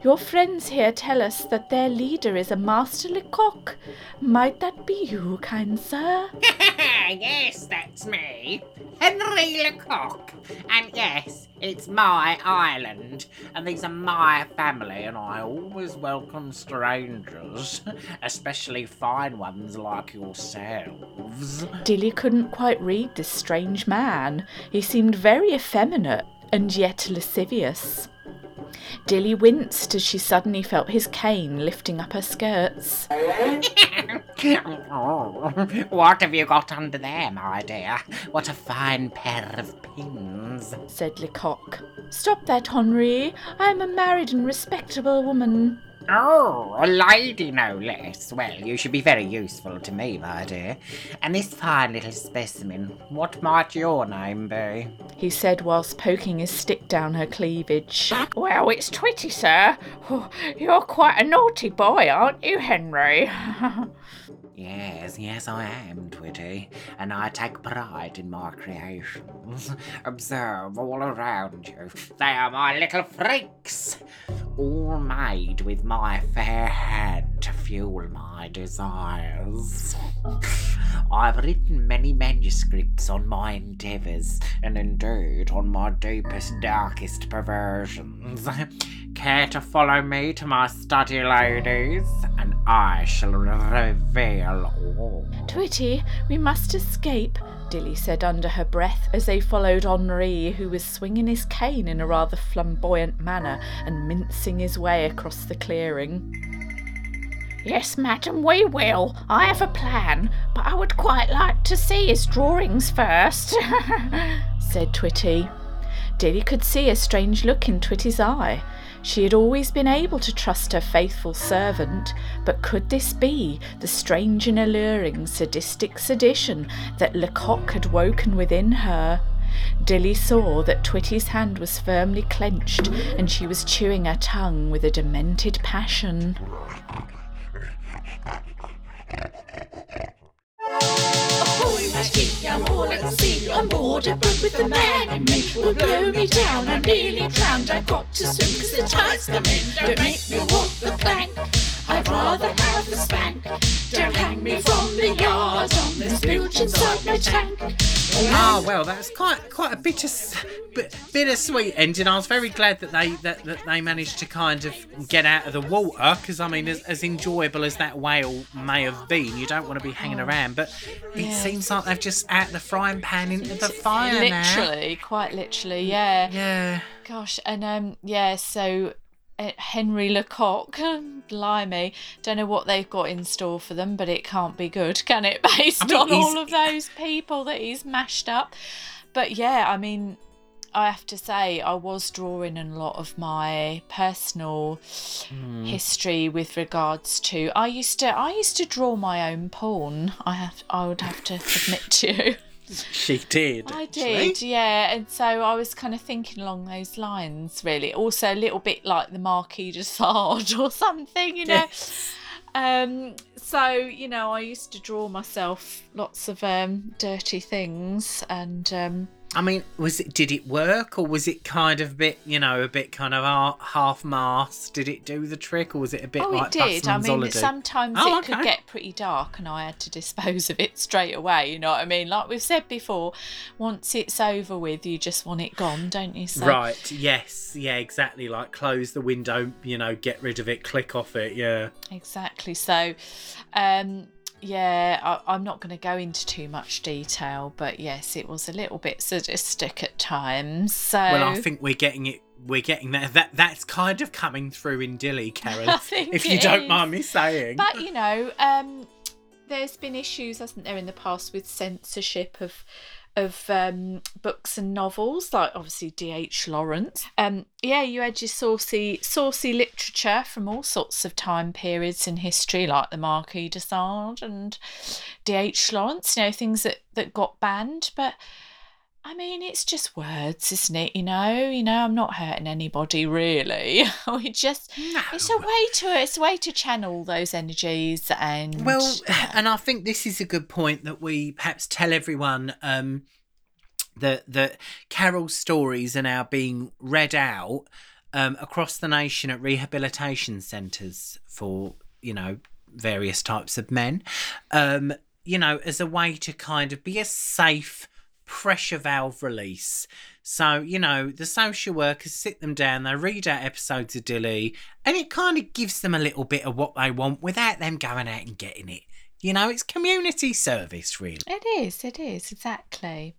Your friends here tell us that their leader is a Master Lecoq. Might that be you, kind sir? yes, that's me, Henry Lecoq. And yes, it's my island, and these are my family, and I always welcome strangers, especially fine ones like yourselves. Dilly couldn't quite read this strange man. He seemed very effeminate and yet lascivious. Dilly winced as she suddenly felt his cane lifting up her skirts. what have you got under there, my dear? What a fine pair of pins. said Lecoq. Stop that, Henri. I am a married and respectable woman. Oh, a lady, no less. Well, you should be very useful to me, my dear. And this fine little specimen, what might your name be? He said whilst poking his stick down her cleavage. Well, it's Twitty, sir. Oh, You're quite a naughty boy, aren't you, Henry? Yes, yes, I am, Twitty, and I take pride in my creations. Observe all around you. They are my little freaks, all made with my fair hand to fuel my desires. I've written many manuscripts on my endeavours, and indeed on my deepest, darkest perversions. Care to follow me to my study, ladies, and I shall reveal all. Twitty, we must escape, Dilly said under her breath as they followed Henri, who was swinging his cane in a rather flamboyant manner and mincing his way across the clearing. Yes, madam, we will. I have a plan, but I would quite like to see his drawings first, said Twitty. Dilly could see a strange look in Twitty's eye. She had always been able to trust her faithful servant, but could this be the strange and alluring sadistic sedition that Lecoq had woken within her? Dilly saw that Twitty's hand was firmly clenched, and she was chewing her tongue with a demented passion. I'm all at sea. On board a boat with the man in me. Will blow me down, I'm nearly drowned. I've got to swim 'cause the tide's come in. Don't make me walk the plank. I'd rather have the spank. Don't hang me from the yards on this bilge inside my tank. Ah, well, that's quite quite a bitter, bit, bittersweet ending. I was very glad that they that, that they managed to kind of get out of the water because I mean, as, as enjoyable as that whale may have been, you don't want to be hanging around. But it Yeah. seems like they've just out the frying pan into the fire now. literally, quite literally, yeah. Yeah. Gosh, and um, yeah, so Henry Lecoq, blimey, don't know what they've got in store for them, but it can't be good, can it? Based I mean, on all of those people that he's mashed up. But yeah, I mean, I have to say, I was drawing a lot of my personal Hmm. history with regards to. I used to, I used to draw my own porn. I have, I would have to admit to you. She did. I actually. did, yeah. And so I was kind of thinking along those lines, really. Also, a little bit like the Marquis de Sade or something, you know. Um, so you know, I used to draw myself lots of um, dirty things, and um, I mean, was it? Did it work, or was it kind of a bit, you know, a bit kind of half- half-mast? Did it do the trick, or was it a bit oh, like it did. I mean, sometimes Oh, it could get pretty dark, and I had to dispose of it straight away. You know what I mean? Like we've said before, once it's over with, you just want it gone, don't you? So, Right. Yes. Yeah. Exactly. Like close the window. You know, get rid of it. Click off it. Yeah. Exactly. So, um, yeah, I, I'm not going to go into too much detail, but yes, it was a little bit sadistic at times. So, Well, I think we're getting it. We're getting that. That that's kind of coming through in Dilly, Karen. I think if you it don't mind me saying. but you know, um, there's been issues, hasn't there, in the past with censorship of of um, books and novels, like obviously D.H. Lawrence. Um, yeah, you had your saucy, saucy literature from all sorts of time periods in history, like the Marquis de Sade and D.H. Lawrence. You know, things that that got banned, but. I mean, it's just words, isn't it? You know, you know, I'm not hurting anybody really. we just, it's a way to, it's a way to channel those energies and Well, and I think this is a good point that we perhaps tell everyone um, that that Carol's stories are now being read out um, across the nation at rehabilitation centres for you know various types of men. Um, you know, as a way to kind of be a safe pressure valve release. So, you know, the social workers sit them down, they read out episodes of Dilly, and it kind of gives them a little bit of what they want without them going out and getting it. You know, it's community service, really. it is, it is exactly.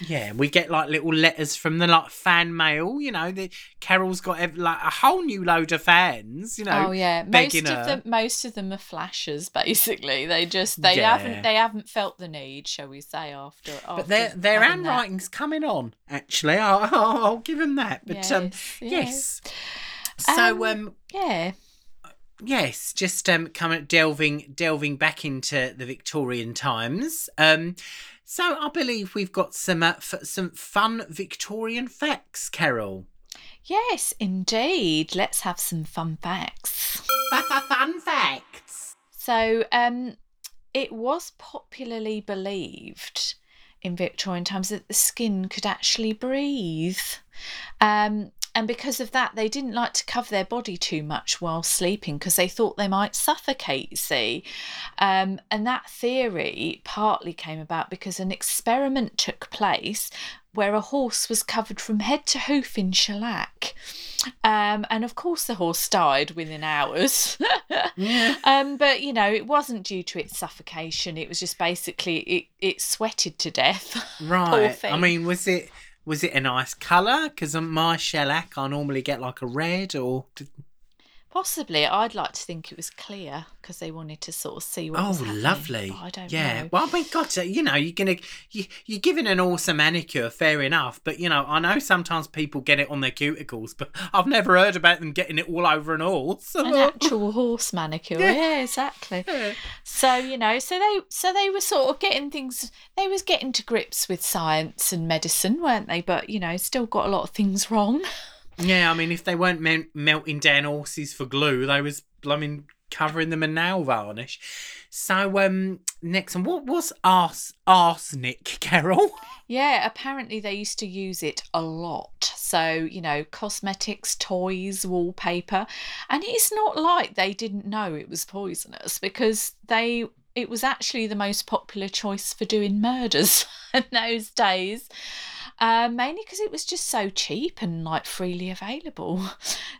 Yeah, we get like little letters from the like fan mail. You know, the Carol's got like a whole new load of fans. You know, oh yeah, most of her. them, most of them are flashers. Basically, they just they Yeah. haven't they haven't felt the need, shall we say, after. But their their having that. handwriting's coming on. Actually, I'll, I'll, I'll give them that. But um, Yes, yes. yes. So Um, um, Yeah, yes, just um, coming delving delving back into the Victorian times. Um, so I believe we've got some uh, f- some fun Victorian facts, Carol. yes, indeed. Let's have some fun facts. Fun facts. So, um, it was popularly believed in Victorian times that the skin could actually breathe. Um, and because of that, they didn't like to cover their body too much while sleeping because they thought they might suffocate, see. Um, and that theory partly came about because an experiment took place where a horse was covered from head to hoof in shellac. Um, and of course, the horse died within hours. um, but you know, it wasn't due to its suffocation. It was just basically it, it sweated to death. Right. I mean, was it was it a nice colour? Because my shellac, I normally get like a red or. Possibly, I'd like to think it was clear because they wanted to sort of see what. Oh, lovely. I don't yeah. know. Well, I mean, God, so, you know, you're gonna you, you're giving an awesome manicure, fair enough. But you know, I know sometimes people get it on their cuticles, but I've never heard about them getting it all over an horse. An actual horse manicure, yeah, exactly. So you know, so they so they were sort of getting things. They was getting to grips with science and medicine, weren't they? But you know, still got a lot of things wrong. Yeah, I mean, if they weren't mel- melting down horses for glue, they was blooming covering them in nail varnish. So, um, next one, what was ars- arsenic, Carol? Yeah, apparently they used to use it a lot. So, you know, cosmetics, toys, wallpaper. And it's not like they didn't know it was poisonous because they it was actually the most popular choice for doing murders in those days. Uh, mainly because it was just so cheap and like freely available.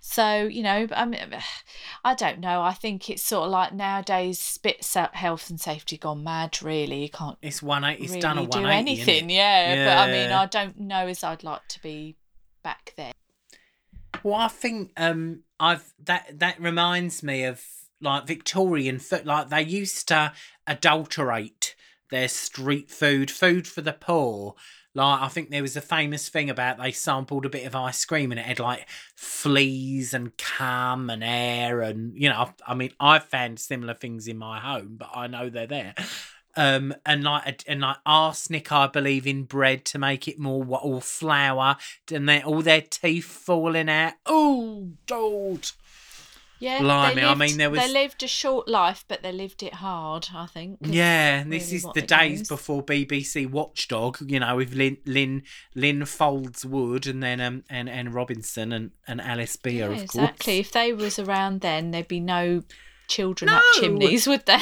So, you know, I mean, I don't know. I think it's sort of like nowadays, spits out health and safety gone mad, really. You can't It's one. It's really done a do anything, yeah, But I mean, I don't know as I'd like to be back there. Well, I think um, I've that that reminds me of like Victorian food. Like they used to adulterate their street food, food for the poor. Like I think there was a famous thing about they sampled a bit of ice cream and it had like fleas and cum and air and you know I mean I've found similar things in my home, but I know they're there. Um and like and like arsenic, I believe in bread to make it more what or flour, and then all their teeth falling out. Oh, God! Yeah, Blimey, they I lived, mean, there was they lived a short life, but they lived it hard. I think. Yeah, and this really is the days goes. before BBC Watchdog. You know, with Lynn Lynn Lynn Faulds Wood and then um and Anne Robinson and and Alice Beer, Yeah, of course. exactly. If they was around then, there'd be no children up chimneys, would there?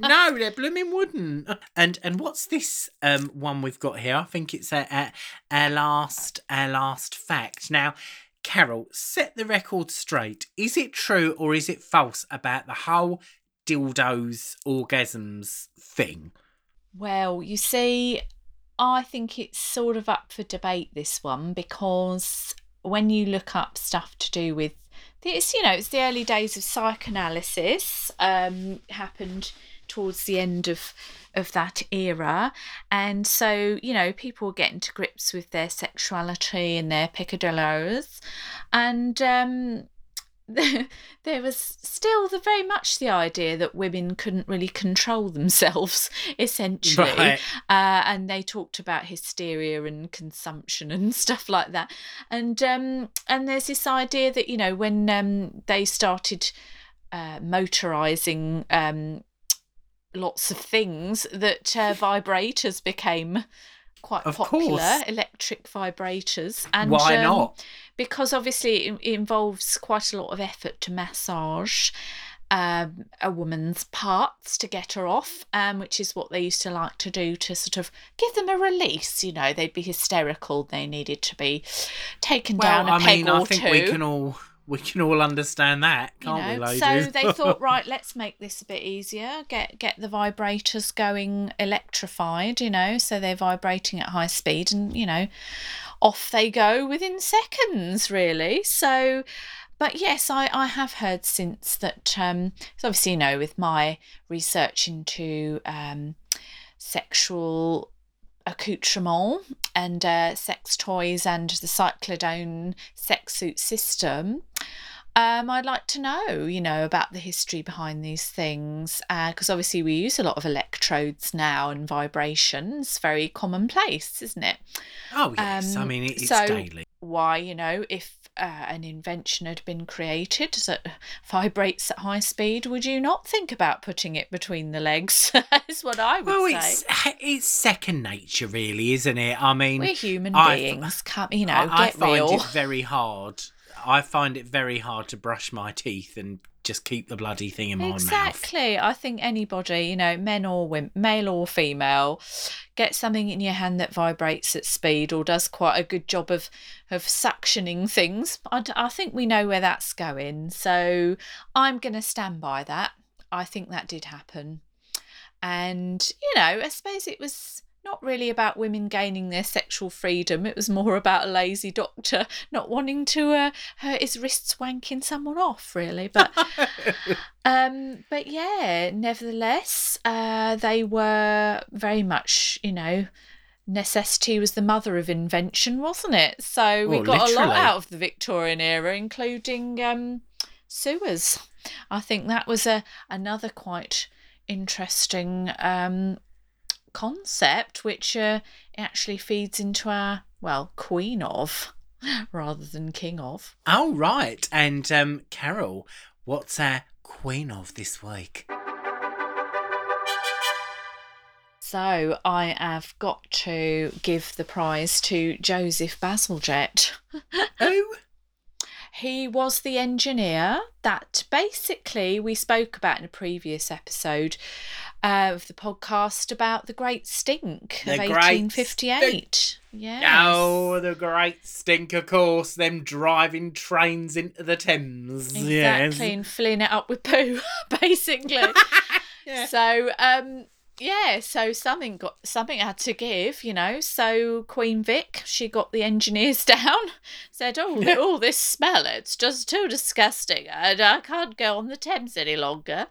no, they blooming wouldn't. And and what's this um one we've got here? I think it's our, our, our last our last fact. Now, Carol, set the record straight. Is it true or is it false about the whole dildos orgasms thing? Well, you see, I think it's sort of up for debate this one because when you look up stuff to do with this, you know, it's the early days of psychoanalysis. Um, happened towards the end of of that era, and so you know people were getting to grips with their sexuality and their picadillos, and um, there was still the very much the idea that women couldn't really control themselves essentially. Right. uh, and they talked about hysteria and consumption and stuff like that. And um and there's this idea that you know when um they started uh, motorizing um lots of things that uh, vibrators became quite Of popular course. electric vibrators and Why um, not? because obviously it, involves quite a lot of effort to massage um, a woman's parts to get her off, um, which is what they used to like to do to sort of give them a release. You know, they'd be hysterical. They needed to be taken Well, down a I peg mean, or I think two. we can all we can all understand that, can't we, know, ladies? so they thought, right, let's make this a bit easier. Get get the vibrators going electrified, you know, so they're vibrating at high speed, and you know, off they go within seconds, really. So, but yes, I I have heard since that. Um, so obviously, you know, with my research into um, sexual accoutrement and uh, sex toys and the cyclodone sex suit system. Um, I'd like to know, you know, about the history behind these things, because obviously we use a lot of electrodes now, and vibrations very commonplace, isn't it? oh yes, I um, mean it's so- daily. Why, you know, if uh, an invention had been created that vibrates at high speed, would you not think about putting it between the legs? is what I would Well, say. it's it's second nature, really, isn't it? I mean, We're human I- beings. Come, you know, I, I find real. it very hard. I find it very hard to brush my teeth and just keep the bloody thing in my mouth. Exactly. I think anybody, you know, men or women, male or female, get something in your hand that vibrates at speed or does quite a good job of of suctioning things. I think we know where that's going. So I'm going to stand by that. I think that did happen. And, you know, I suppose it was not really about women gaining their sexual freedom. It was more about a lazy doctor not wanting to uh, hurt his wrists wanking someone off, really. But um, but yeah, nevertheless, uh, they were very much, you know, necessity was the mother of invention, wasn't it? So we Well, got a lot out of the Victorian era, including um, sewers. I think that was a another quite interesting um, concept, which uh, actually feeds into our well queen of rather than king of. Oh right, and um, Carol, what's our queen of this week? So I have got to give the prize to Joseph Bazalgette. Oh, He was the engineer that basically we spoke about in a previous episode uh, of the podcast about the Great Stink The of Great 1858. Yes. oh, the great stink, of course. Them driving trains into the Thames. Exactly, Yes. and filling it up with poo, basically. Yeah. So, um, yeah, so something got something had to give, you know. So Queen Vic, she got the engineers down, said, "Oh, all this smell, it's just too disgusting, and I can't go on the Thames any longer."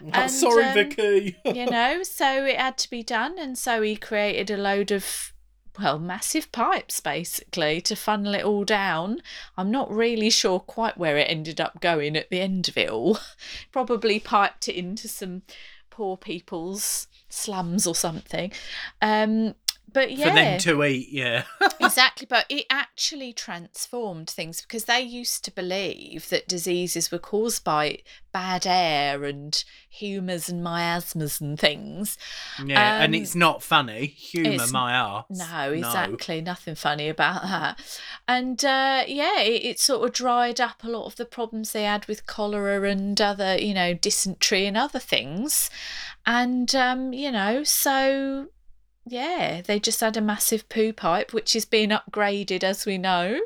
I'm And, sorry, um, Vicky. you know, so it had to be done, and so he created a load of well, massive pipes basically to funnel it all down. I'm not really sure quite where it ended up going at the end of it all. Probably piped it into some poor people's slums or something. Um, but yeah, For them to eat, yeah. exactly. But it actually transformed things because they used to believe that diseases were caused by bad air and humours and miasmas and things. yeah, and Um, it's not funny. Humour my arse. No, exactly. Nothing funny about that. And uh, yeah, it, it sort of dried up a lot of the problems they had with cholera and other, you know, dysentery and other things. And, um, you know, so yeah, they just had a massive poo pipe, which is being upgraded, as we know,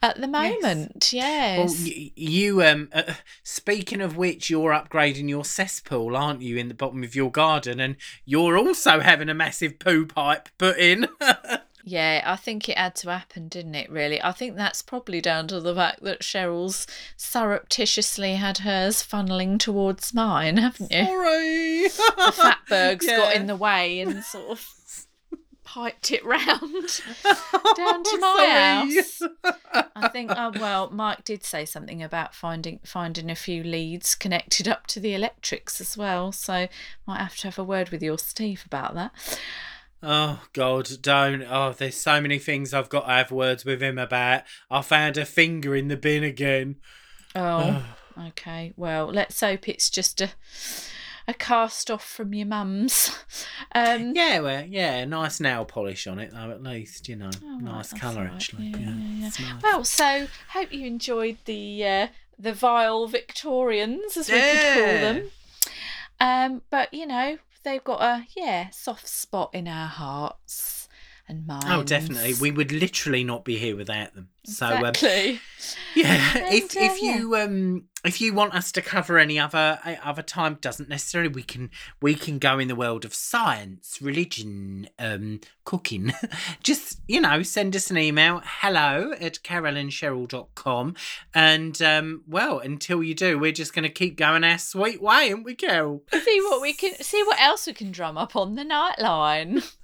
at the moment. Yes. Well, y- you um, uh, speaking of which, you're upgrading your cesspool, aren't you, in the bottom of your garden, and you're also having a massive poo pipe put in. Yeah, I think it had to happen, didn't it, really? I think that's probably down to the fact that Cheryl's surreptitiously had hers funneling towards mine, haven't you? Sorry. The fatbergs got in the way and sort of piped it round. Oh, down to my Sorry. I think, oh, well, Mike did say something about finding finding a few leads connected up to the electrics as well. So might have to have a word with your Steve about that. Oh God, don't! Oh, there's so many things I've got to have words with him about. I found a finger in the bin again. Oh, okay. Well, let's hope it's just a a cast off from your mum's. Um, Yeah, well, yeah, nice nail polish on it though. At least you know, Oh, nice that's colour right. actually. Yeah, Yeah, yeah, yeah. nice. Well, so hope you enjoyed the uh, the vile Victorians, as we could call them. Um, but you know, they've got a yeah soft spot in our hearts and minds. Oh, definitely. We would literally not be here without them. So, um, exactly. yeah, if if you um if you want us to cover any other uh, other time, doesn't necessarily we can we can go in the world of science, religion, um, cooking. Just you know, send us an email. Hello at carolandcheryl.com. and um, well, until you do, we're just going to keep going our sweet way, aren't we, Carol? see what we can see what else we can drum up on the nightline.